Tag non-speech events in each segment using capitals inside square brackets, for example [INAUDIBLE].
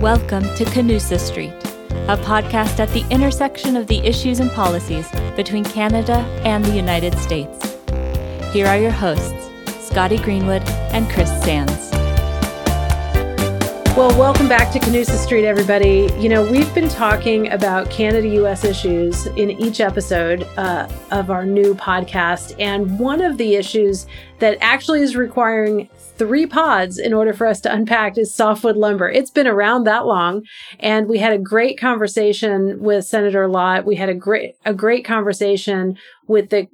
Welcome to Canusa Street, a podcast at the intersection of the issues and policies between Canada and the United States. Here are your hosts, Scotty Greenwood and Chris Sands. Well, welcome back to Canusa Street, everybody. You know, we've been talking about Canada US issues in each episode uh, of our new podcast. And one of the issues that actually is requiring three pods in order for us to unpack is softwood lumber. It's been around that long. And we had a great conversation with Senator Lott. We had a great, a great conversation with the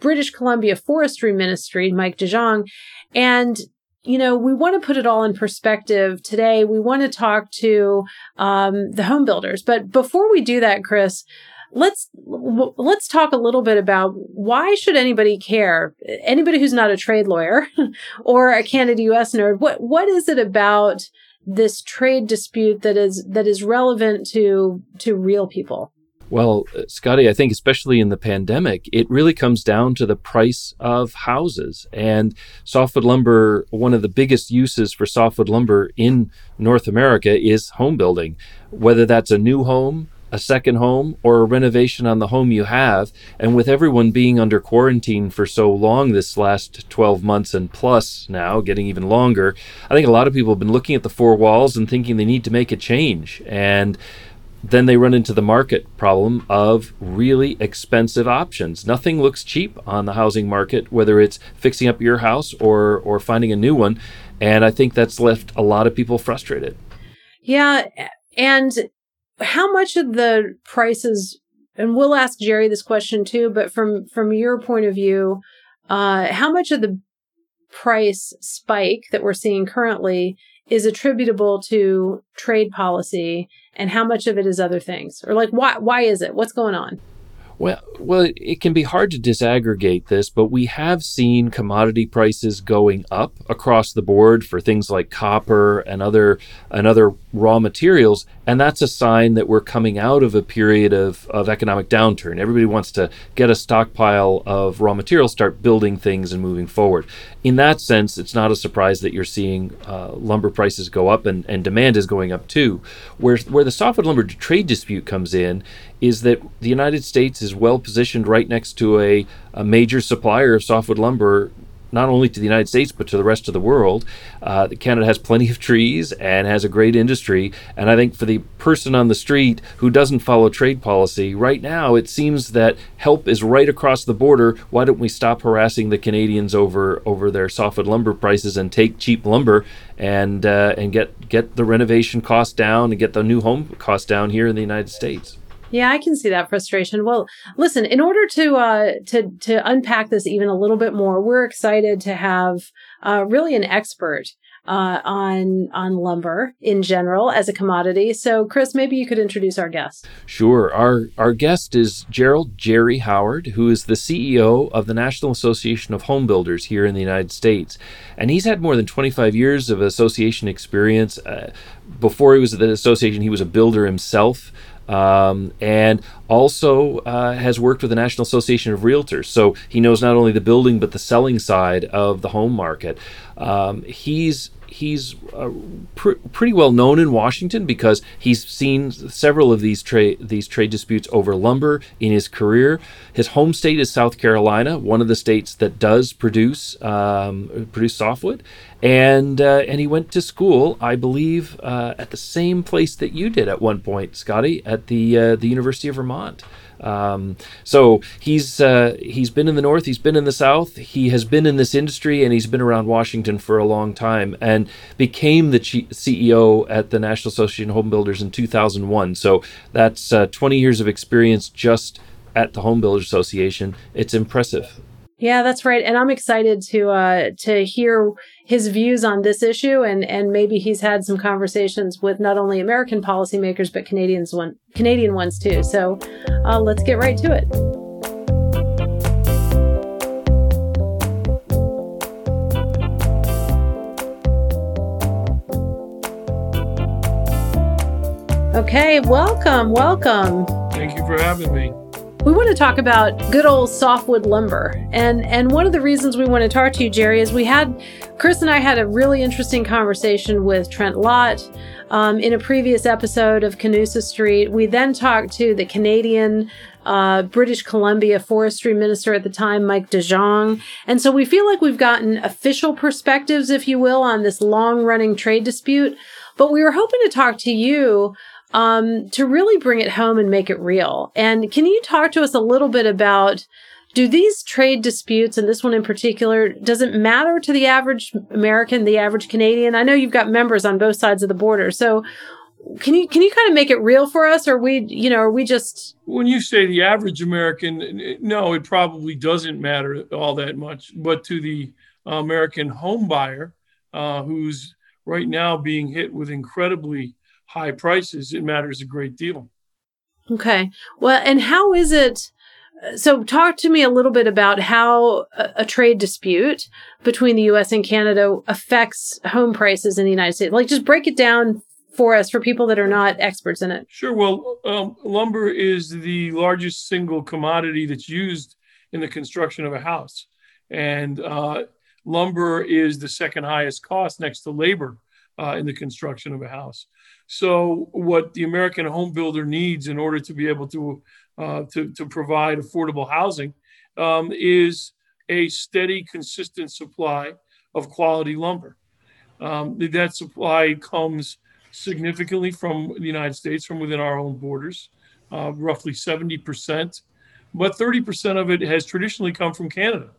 British Columbia Forestry Ministry, Mike De Jong. And you know, we want to put it all in perspective today. We want to talk to um, the home builders, but before we do that, Chris, let's let's talk a little bit about why should anybody care? Anybody who's not a trade lawyer [LAUGHS] or a Canada U.S. nerd, what what is it about this trade dispute that is that is relevant to to real people? Well, uh, Scotty, I think especially in the pandemic, it really comes down to the price of houses. And softwood lumber, one of the biggest uses for softwood lumber in North America is home building, whether that's a new home, a second home, or a renovation on the home you have. And with everyone being under quarantine for so long this last 12 months and plus now, getting even longer, I think a lot of people have been looking at the four walls and thinking they need to make a change. And then they run into the market problem of really expensive options. Nothing looks cheap on the housing market, whether it's fixing up your house or or finding a new one. And I think that's left a lot of people frustrated. Yeah, and how much of the prices and we'll ask Jerry this question too, but from from your point of view, uh, how much of the price spike that we're seeing currently is attributable to trade policy and how much of it is other things? Or like why why is it? What's going on? Well, well, it can be hard to disaggregate this, but we have seen commodity prices going up across the board for things like copper and other and other raw materials, and that's a sign that we're coming out of a period of, of economic downturn. Everybody wants to get a stockpile of raw materials, start building things, and moving forward. In that sense, it's not a surprise that you're seeing uh, lumber prices go up and, and demand is going up too. Where where the softwood lumber trade dispute comes in is that the United States is well positioned right next to a, a major supplier of softwood lumber not only to the United States but to the rest of the world. Uh, Canada has plenty of trees and has a great industry. And I think for the person on the street who doesn't follow trade policy, right now it seems that help is right across the border. Why don't we stop harassing the Canadians over over their softwood lumber prices and take cheap lumber and uh, and get get the renovation cost down and get the new home cost down here in the United States? Yeah, I can see that frustration. Well, listen, in order to uh, to to unpack this even a little bit more, we're excited to have uh, really an expert uh, on on lumber in general as a commodity. So, Chris, maybe you could introduce our guest. Sure. Our our guest is Gerald Jerry Howard, who is the CEO of the National Association of Home Builders here in the United States, and he's had more than 25 years of association experience. Uh, before he was at the association, he was a builder himself um, and also uh, has worked with the National Association of Realtors. So he knows not only the building but the selling side of the home market. Um, he's he's uh, pr- pretty well known in Washington because he's seen several of these trade these trade disputes over lumber in his career. His home state is South Carolina, one of the states that does produce um, produce softwood, and uh, and he went to school, I believe, uh, at the same place that you did at one point, Scotty, at the uh, the University of Vermont. Um, so he's uh, he's been in the north, he's been in the south, he has been in this industry, and he's been around Washington for a long time, and became the CEO at the National Association of Home Builders in 2001. So that's uh, 20 years of experience just at the Home Builders Association. It's impressive. Yeah, that's right. And I'm excited to uh, to hear his views on this issue, and and maybe he's had some conversations with not only American policymakers but Canadians one Canadian ones too. So uh, let's get right to it. Okay, welcome, welcome. Thank you for having me. We want to talk about good old softwood lumber. And and one of the reasons we want to talk to you, Jerry, is we had Chris and I had a really interesting conversation with Trent Lott um, in a previous episode of Canusa Street. We then talked to the Canadian uh, British Columbia forestry minister at the time, Mike De Jong. And so we feel like we've gotten official perspectives, if you will, on this long running trade dispute. But we were hoping to talk to you um, to really bring it home and make it real. And can you talk to us a little bit about do these trade disputes, and this one in particular, does it matter to the average American, the average Canadian? I know you've got members on both sides of the border, so can you can you kind of make it real for us, or we you know are we just when you say the average American? No, it probably doesn't matter all that much, but to the American home buyer uh, who's right now being hit with incredibly high prices, it matters a great deal. Okay. Well, and how is it? So, talk to me a little bit about how a, a, trade dispute between the US and Canada affects home prices in the United States. Like, just break it down for us for people that are not experts in it. Sure. Well, um, lumber is the largest single commodity that's used in the construction of a house. And uh, lumber is the second highest cost next to labor uh, in the construction of a house. So, what the American home builder needs in order to be able to uh, to, to provide affordable housing um, is a steady, consistent supply of quality lumber. Um, that supply comes significantly from the United States, from within our own borders, uh, roughly 70%. But 30% of it has traditionally come from Canada.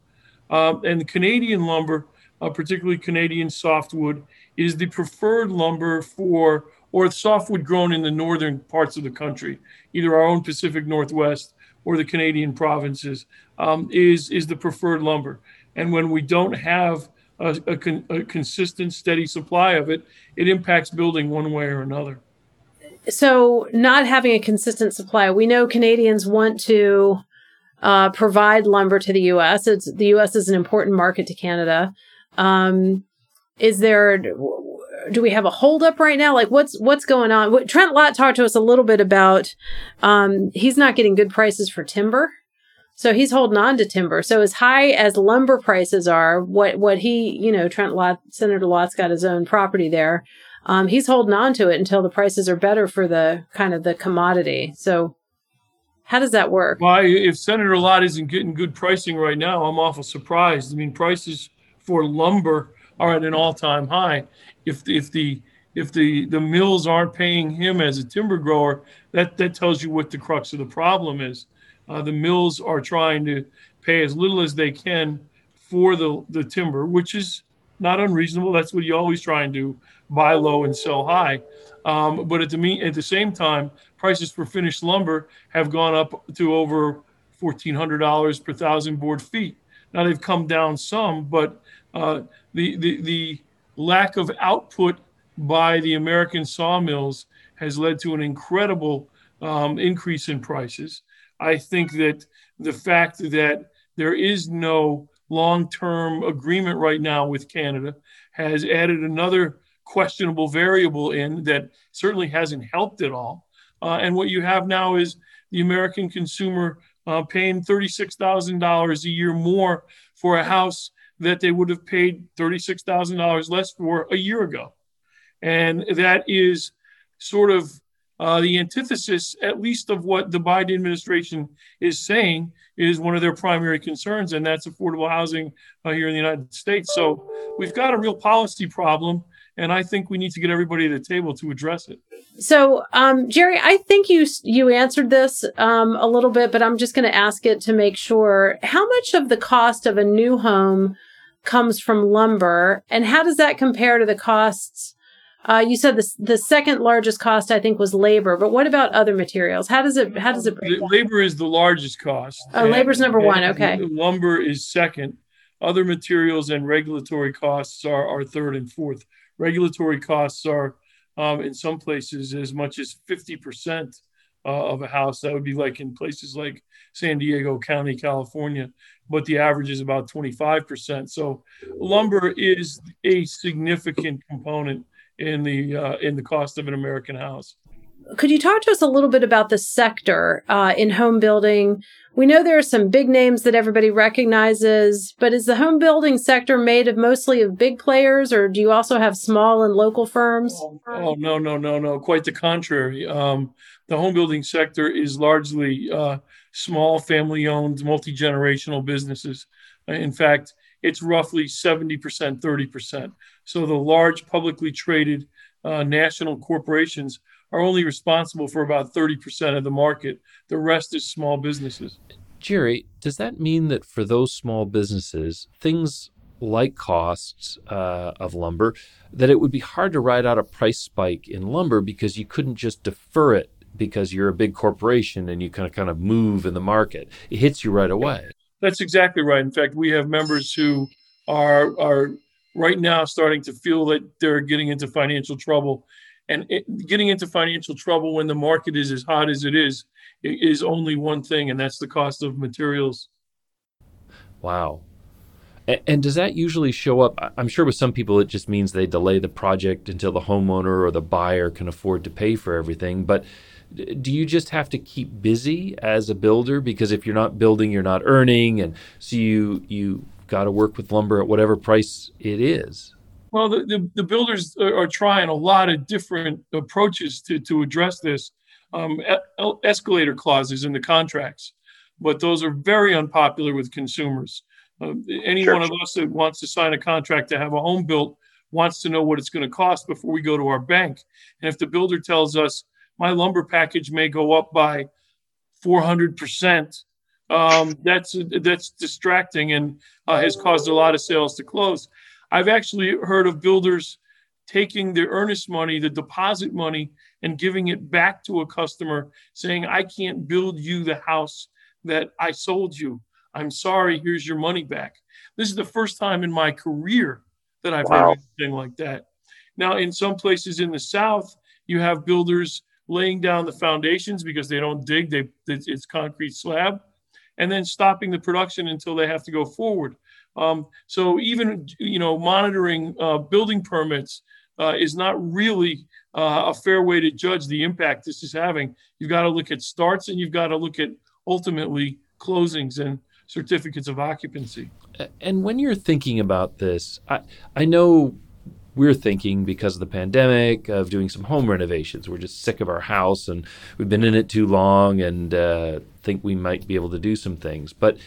Um, and Canadian lumber, uh, particularly Canadian softwood, is the preferred lumber for or softwood grown in the northern parts of the country, either our own Pacific Northwest or the Canadian provinces, um, is is the preferred lumber. And when we don't have a, a, con, a, consistent, steady supply of it, it impacts building one way or another. So, not having a consistent supply, we know Canadians want to uh, provide lumber to the U.S. It's, the U.S. is an important market to Canada. Um, is there do we have a holdup right now? Like what's what's going on? Trent Lott talked to us a little bit about um, he's not getting good prices for timber. So he's holding on to timber. So as high as lumber prices are, what what he, you know, Trent Lott, Senator Lott's got his own property there. Um, he's holding on to it until the prices are better for the kind of the commodity. So how does that work? Well, if Senator Lott isn't getting good pricing right now, I'm awful surprised. I mean, prices for lumber are at an all-time high. If if the if the the mills aren't paying him as a timber grower, that that tells you what the crux of the problem is. Uh, the mills are trying to pay as little as they can for the the timber, which is not unreasonable. That's what you always try and do: buy low and sell high. Um, but at the at the same time, prices for finished lumber have gone up to over fourteen hundred dollars per thousand board feet. Now they've come down some, but uh, the, the, the lack of output by the American sawmills has led to an incredible um, increase in prices. I think that the fact that there is no long term agreement right now with Canada has added another questionable variable in that certainly hasn't helped at all. Uh, and what you have now is the American consumer uh, paying $36,000 a year more for a house that they would have paid $36,000 less for a year ago. And that is sort of uh, the antithesis, at least of what the Biden administration is saying is one of their primary concerns, and that's affordable housing uh, here in the United States. So we've got a real policy problem, and I think we need to get everybody at the table to address it. So, um, Jerry, I think you you answered this um, a little bit, but I'm just going to ask it to make sure. How much of the cost of a new home comes from lumber, and how does that compare to the costs? Uh, you said the the second largest cost I think was labor, but what about other materials? How does it how does it break? Labor is the largest cost. Oh, and, labor's number one. Okay. Lumber is second. Other materials and regulatory costs are, are third and fourth. Regulatory costs are um, in some places as much as fifty percent uh, of a house. That would be like in places like San Diego County, California, but the average is about 25%. So lumber is a significant component in the uh, in the cost of an American house. Could you talk to us a little bit about the sector uh, in home building? We know there are some big names that everybody recognizes, but is the home building sector made of mostly of big players, or do you also have small and local firms? Oh no, no, no, no! Quite the contrary. Um, the home building sector is largely uh, small, family-owned, multi-generational businesses. In fact, it's roughly 70%, 30%. So the large publicly traded uh, national corporations are only responsible for about 30% of the market. The rest is small businesses. Jerry, does that mean that for those small businesses, things like costs uh, of lumber, that it would be hard to ride out a price spike in lumber because you couldn't just defer it because you're a big corporation and you kind of kind of move in the market. It hits you right away. That's exactly right. In fact, we have members who are are right now starting to feel that they're getting into financial trouble and it, getting into financial trouble when the market is as hot as it is is only one thing, and that's the cost of materials. Wow. And, and does that usually show up? I'm sure with some people it just means they delay the project until the homeowner or the buyer can afford to pay for everything. But do you just have to keep busy as a builder because if you're not building you're not earning and so you you got to work with lumber at whatever price it is well, the, the, the builders are, are, trying a lot of different approaches to, to address this. Um, escalator clauses in the contracts, but those are very unpopular with consumers. Uh, any sure. one of us that wants to sign a contract to have a home built wants to know what it's going to cost before we go to our bank. And if the builder tells us my lumber package may go up by 400%, um, that's that's distracting and uh, has caused a lot of sales to close. I've actually heard of builders taking the earnest money, the deposit money, and giving it back to a customer saying, I can't build you the house that I sold you. I'm sorry, here's your money back. This is the first time in my career that I've wow. heard anything like that. Now, in some places in the South, you have builders laying down the foundations because they don't dig, they, it's concrete slab, and then stopping the production until they have to go forward. Um, so even you know monitoring uh, building permits uh, is not really uh, a fair way to judge the impact this is having. You've got to look at starts and you've got to look at ultimately closings and certificates of occupancy. And when you're thinking about this, I I know we're thinking because of the pandemic of doing some home renovations. We're just sick of our house and we've been in it too long and uh, think we might be able to do some things. But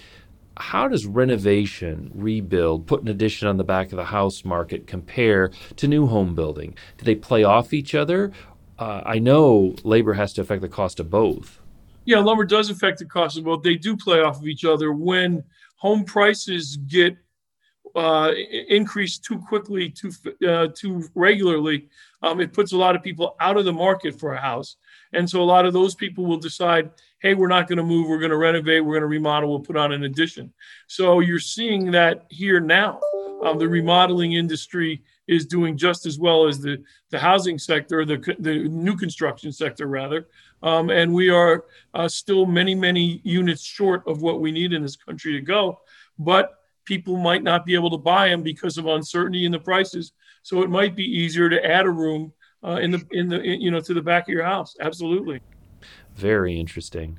how does renovation, rebuild, put an addition on the back of the house market compare to new home building? Do they play off each other? Uh, I know labor has to affect the cost of both. Yeah, lumber does affect the cost of both. They do play off of each other when home prices get uh, increase too quickly, too uh, too regularly, um, it puts a lot of people out of the market for a house, and so a lot of those people will decide, hey, we're not going to move, we're going to renovate, we're going to remodel, we'll put on an addition. So you're seeing that here now. Um, the remodeling industry is doing just as well as the the housing sector, the the new construction sector rather, um, and we are uh, still many many units short of what we need in this country to go, but people might not be able to buy them because of uncertainty in the prices. So it might be easier to add a room uh, in the in the in, you know to the back of your house. Absolutely. Very interesting.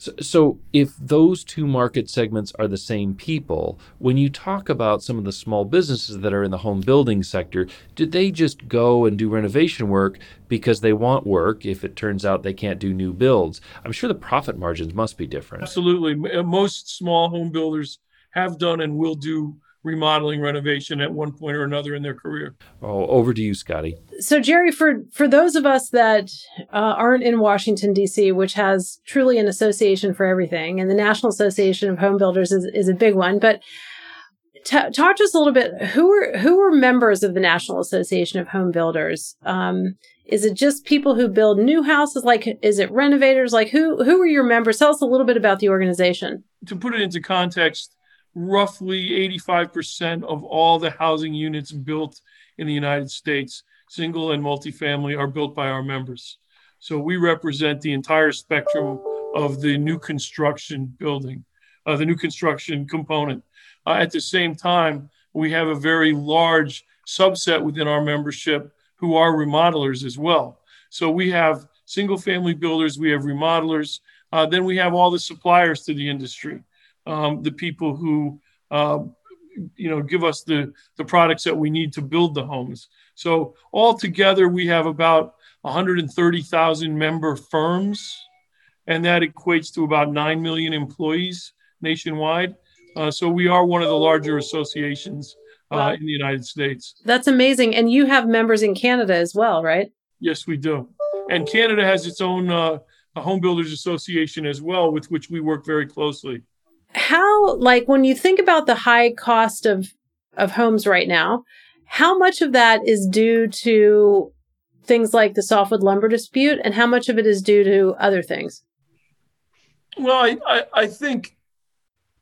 So, so, if those two market segments are the same people, when you talk about some of the small businesses that are in the home building sector, did they just go and do renovation work because they want work if it turns out they can't do new builds? I'm sure the profit margins must be different. Absolutely. Uh, most small home builders have done and will do remodeling renovation at one point or another in their career. Oh, over to you, Scotty. So, Jerry, for for those of us that uh, aren't in Washington D.C., which has truly an association for everything, and the National Association of Home Builders is, is a big one, but t- talk to us a little bit. Who are who are members of the National Association of Home Builders? Um, is it just people who build new houses? Like, is it renovators? Like, who who are your members? Tell us a little bit about the organization. To put it into context, roughly 85% of all the housing units built in the United States, single and multifamily, are built by our members. So we represent the entire spectrum of the new construction building, uh, the new construction component. Uh, at the same time, we have a very large subset within our membership who are remodelers as well. So we have single family builders, we have remodelers. Uh, then we have all the suppliers to the industry, um, the people who uh, you know give us the the products that we need to build the homes. So altogether, we have about 130,000 member firms, and that equates to about nine million employees nationwide. Uh, so we are one of the larger associations uh, wow. in the United States. That's amazing, and you have members in Canada as well, right? Yes, we do. And Canada has its own uh, home builders association as well, with which we work very closely. How, like, when you think about the high cost of of homes right now, how much of that is due to things like the softwood lumber dispute, and how much of it is due to other things? Well, I, I, I think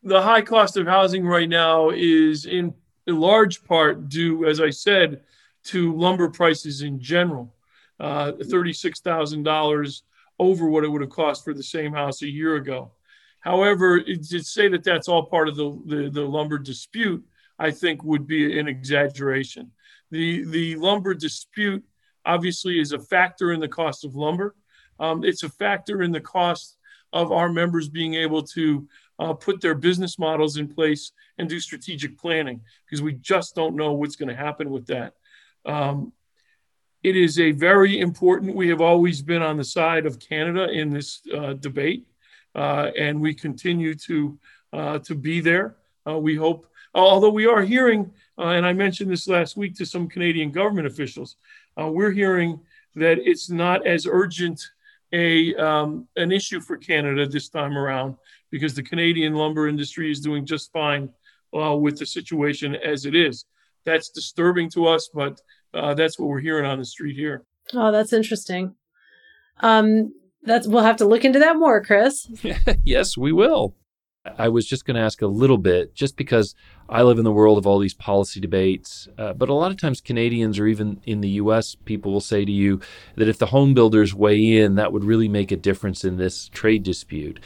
the high cost of housing right now is in, in large part due, as I said, to lumber prices in general. Uh, $36,000 over what it would have cost for the same house a year ago. However, to say that that's all part of the, the, the, lumber dispute, I think would be an exaggeration. The, the lumber dispute obviously is a factor in the cost of lumber. Um, it's a factor in the cost of our members being able to uh, put their business models in place and do strategic planning because we just don't know what's going to happen with that. Um, it is a very important, we have always been on the side of Canada in this uh, debate, and we continue to, uh, to be there. Uh, we hope, although we are hearing, uh, and I mentioned this last week to some Canadian government officials, we're hearing that it's not as urgent a um, an issue for Canada this time around because the Canadian lumber industry is doing just fine uh, with the situation as it is. That's disturbing to us, but uh, that's what we're hearing on the street here. Oh, that's interesting. Um, that's we'll have to look into that more, Chris. [LAUGHS] yes, we will. I was just going to ask a little bit, just because I live in the world of all these policy debates. Uh, but a lot of times, Canadians or even in the US, people will say to you that if the home builders weigh in, that would really make a difference in this trade dispute.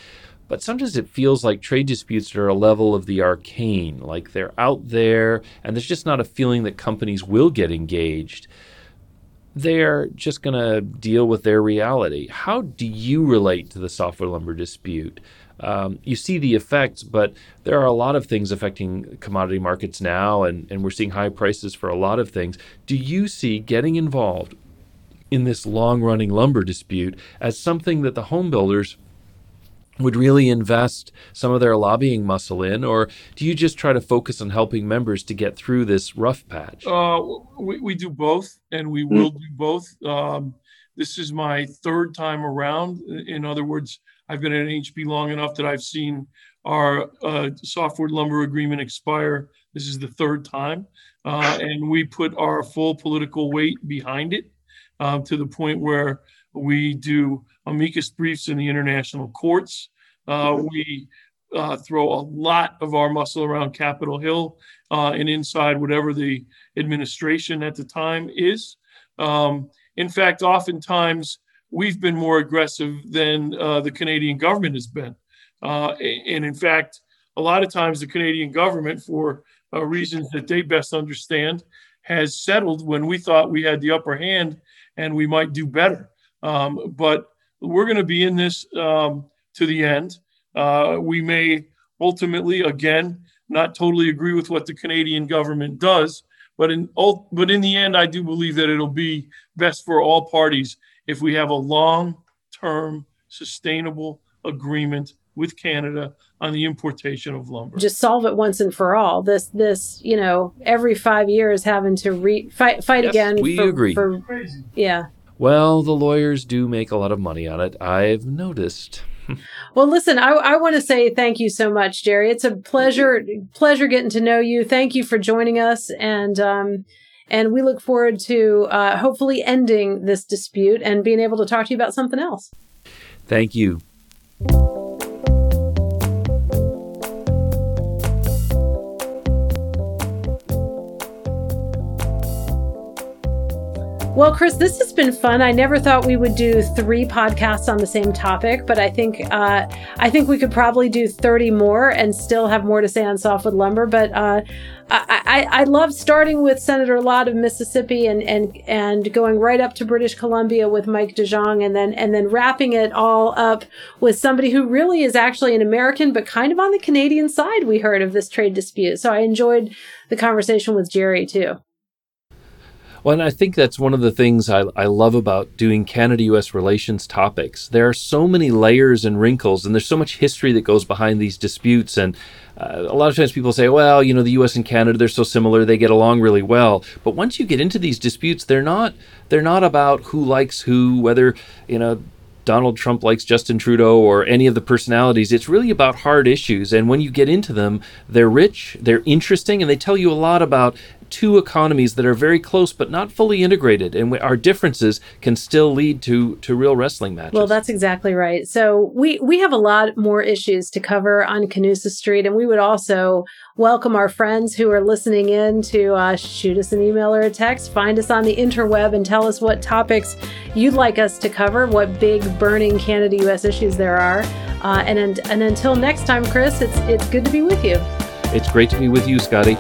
But sometimes it feels like trade disputes are a level of the arcane, like they're out there, and there's just not a feeling that companies will get engaged they're just going to deal with their reality. How do you relate to the softwood lumber dispute? um, you see the effects, but there are a lot of things affecting commodity markets now, and, and we're seeing high prices for a lot of things. Do you see getting involved in this long running lumber dispute as something that the home builders would really invest some of their lobbying muscle in, or do you just try to focus on helping members to get through this rough patch? Uh, we, we do both, and we will do both. Um, this is my third time around. In other words, I've been at NAHB long enough that I've seen our uh, softwood lumber agreement expire. This is the third time. Uh, and we put our full political weight behind it uh, to the point where we do amicus briefs in the international courts. Uh, we uh, throw a lot of our muscle around Capitol Hill uh, and inside whatever the administration at the time is. Um, in fact, oftentimes, we've been more aggressive than uh, the Canadian government has been. Uh, and in fact, a lot of times the Canadian government, for uh, reasons that they best understand, has settled when we thought we had the upper hand and we might do better. Um, but we're going to be in this um, to the end. Uh, we may ultimately, again, not totally agree with what the Canadian government does, but in but in the end, I do believe that it'll be best for all parties if we have a long term sustainable agreement with Canada on the importation of lumber. Just solve it once and for all. This this, you know, every 5 years having to re- fight fight yes, again we for, agree. For, yeah. Well, the lawyers do make a lot of money on it. I've noticed. well, listen, I, I want to say thank you so much, Jerry. It's a pleasure pleasure getting to know you. Thank you for joining us and um and we look forward to uh, hopefully ending this dispute and being able to talk to you about something else. Thank you. Well, Chris, this has been fun. I never thought we would do three podcasts on the same topic, but I think uh, I think we could probably do thirty more and still have more to say on softwood lumber. But uh, I, I, I love starting with Senator Lott of Mississippi and and and going right up to British Columbia with Mike DeJong, and then and then wrapping it all up with somebody who really is actually an American, but kind of on the Canadian side. We heard of this trade dispute, so I enjoyed the conversation with Jerry too. Well, and I think that's one of the things I, I love about doing Canada US relations topics. There are so many layers and wrinkles, and there's so much history that goes behind these disputes. And uh, a lot of times people say, well, you know, the US and Canada, they're so similar, they get along really well. But once you get into these disputes, they're not they're not about who likes who, whether, you know, Donald Trump likes Justin Trudeau or any of the personalities. It's really about hard issues. And when you get into them, they're rich, they're interesting, and they tell you a lot about two economies that are very close but not fully integrated, and our differences can still lead to to real wrestling matches. Well, that's exactly right. So we we have a lot more issues to cover on Canusa Street, and we would also welcome our friends who are listening in to uh, shoot us an email or a text, find us on the interweb, and tell us what topics you'd like us to cover, what big burning Canada U.S. issues there are. Uh, and and until next time, Chris, it's it's good to be with you. It's great to be with you, Scotty.